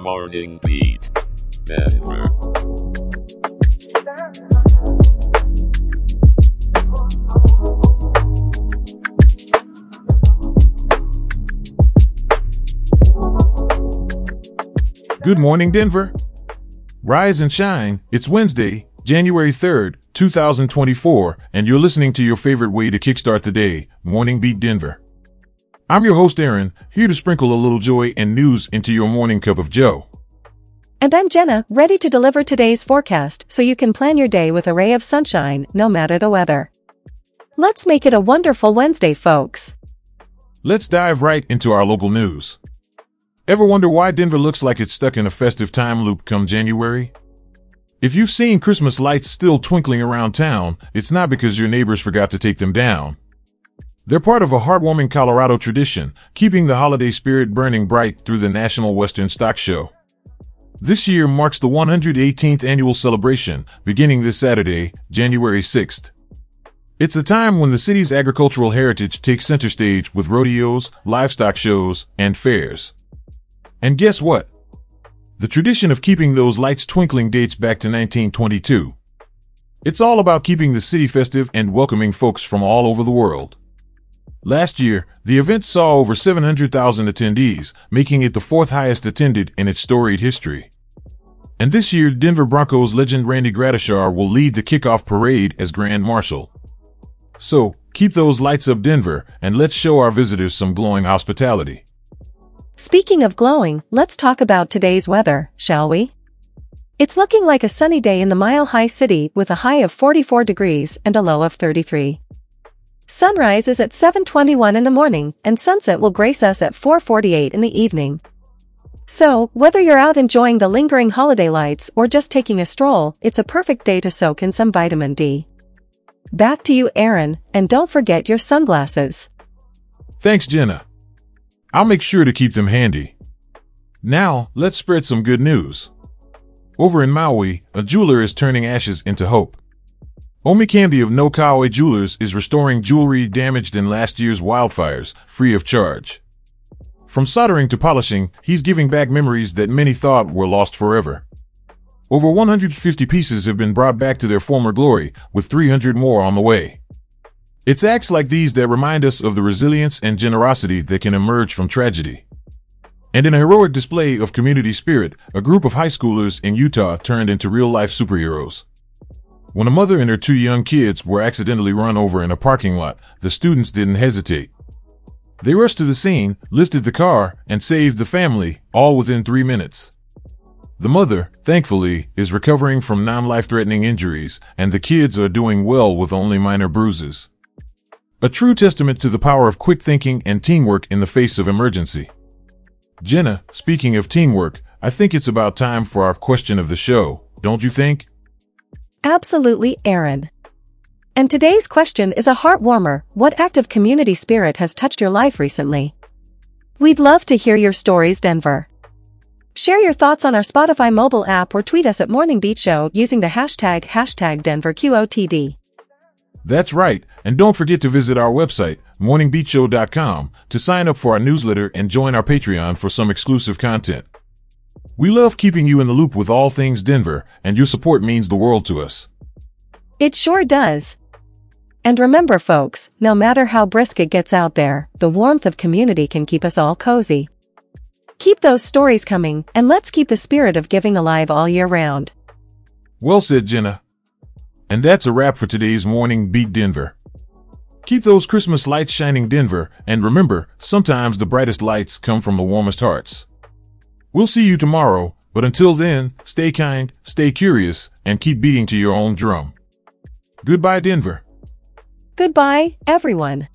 Morning Beat. Denver. Good morning, Denver. Rise and shine. It's Wednesday, January 3rd, 2024, and you're listening to your favorite way to kickstart the day, Morning Beat Denver. I'm your host, Aaron, here to sprinkle a little joy and news into your morning cup of joe. And I'm Jenna, ready to deliver today's forecast so you can plan your day with a ray of sunshine, no matter the weather. Let's make it a wonderful Wednesday, folks. Let's dive right into our local news. Ever wonder why Denver looks like it's stuck in a festive time loop come January? If you've seen Christmas lights still twinkling around town, it's not because your neighbors forgot to take them down. They're part of a heartwarming Colorado tradition, keeping the holiday spirit burning bright through the National Western Stock Show. This year marks the 118th annual celebration, beginning this Saturday, January 6th. It's a time when the city's agricultural heritage takes center stage with rodeos, livestock shows, and fairs. And guess what? The tradition of keeping those lights twinkling dates back to 1922. It's all about keeping the city festive and welcoming folks from all over the world. Last year, the event saw over 700,000 attendees, making it the fourth highest attended in its storied history. And this year, Denver Broncos legend Randy Gradishar will lead the kickoff parade as Grand Marshal. So, keep those lights up Denver, and let's show our visitors some glowing hospitality. Speaking of glowing, let's talk about today's weather, shall we? It's looking like a sunny day in the Mile High City with a high of 44 degrees and a low of 33. Sunrise is at 7.21 in the morning and sunset will grace us at 4.48 in the evening. So, whether you're out enjoying the lingering holiday lights or just taking a stroll, it's a perfect day to soak in some vitamin D. Back to you, Aaron, and don't forget your sunglasses. Thanks, Jenna. I'll make sure to keep them handy. Now, let's spread some good news. Over in Maui, a jeweler is turning ashes into hope. Omi Candy of No Kawe Jewelers is restoring jewelry damaged in last year's wildfires, free of charge. From soldering to polishing, he's giving back memories that many thought were lost forever. Over 150 pieces have been brought back to their former glory, with 300 more on the way. It's acts like these that remind us of the resilience and generosity that can emerge from tragedy. And in a heroic display of community spirit, a group of high schoolers in Utah turned into real-life superheroes. When a mother and her two young kids were accidentally run over in a parking lot, the students didn't hesitate. They rushed to the scene, lifted the car, and saved the family, all within three minutes. The mother, thankfully, is recovering from non-life-threatening injuries, and the kids are doing well with only minor bruises. A true testament to the power of quick thinking and teamwork in the face of emergency. Jenna, speaking of teamwork, I think it's about time for our question of the show, don't you think? Absolutely, Aaron. And today's question is a heart warmer. What act of community spirit has touched your life recently? We'd love to hear your stories, Denver. Share your thoughts on our Spotify mobile app or tweet us at Morning Beat Show using the hashtag hashtag DenverQOTD. That's right, and don't forget to visit our website, morningbeatshow.com, to sign up for our newsletter and join our Patreon for some exclusive content. We love keeping you in the loop with all things Denver, and your support means the world to us. It sure does. And remember, folks, no matter how brisk it gets out there, the warmth of community can keep us all cozy. Keep those stories coming, and let's keep the spirit of giving alive all year round. Well said, Jenna. And that's a wrap for today's Morning Beat Denver. Keep those Christmas lights shining Denver, and remember, sometimes the brightest lights come from the warmest hearts. We'll see you tomorrow, but until then, stay kind, stay curious, and keep beating to your own drum. Goodbye, Denver. Goodbye, everyone.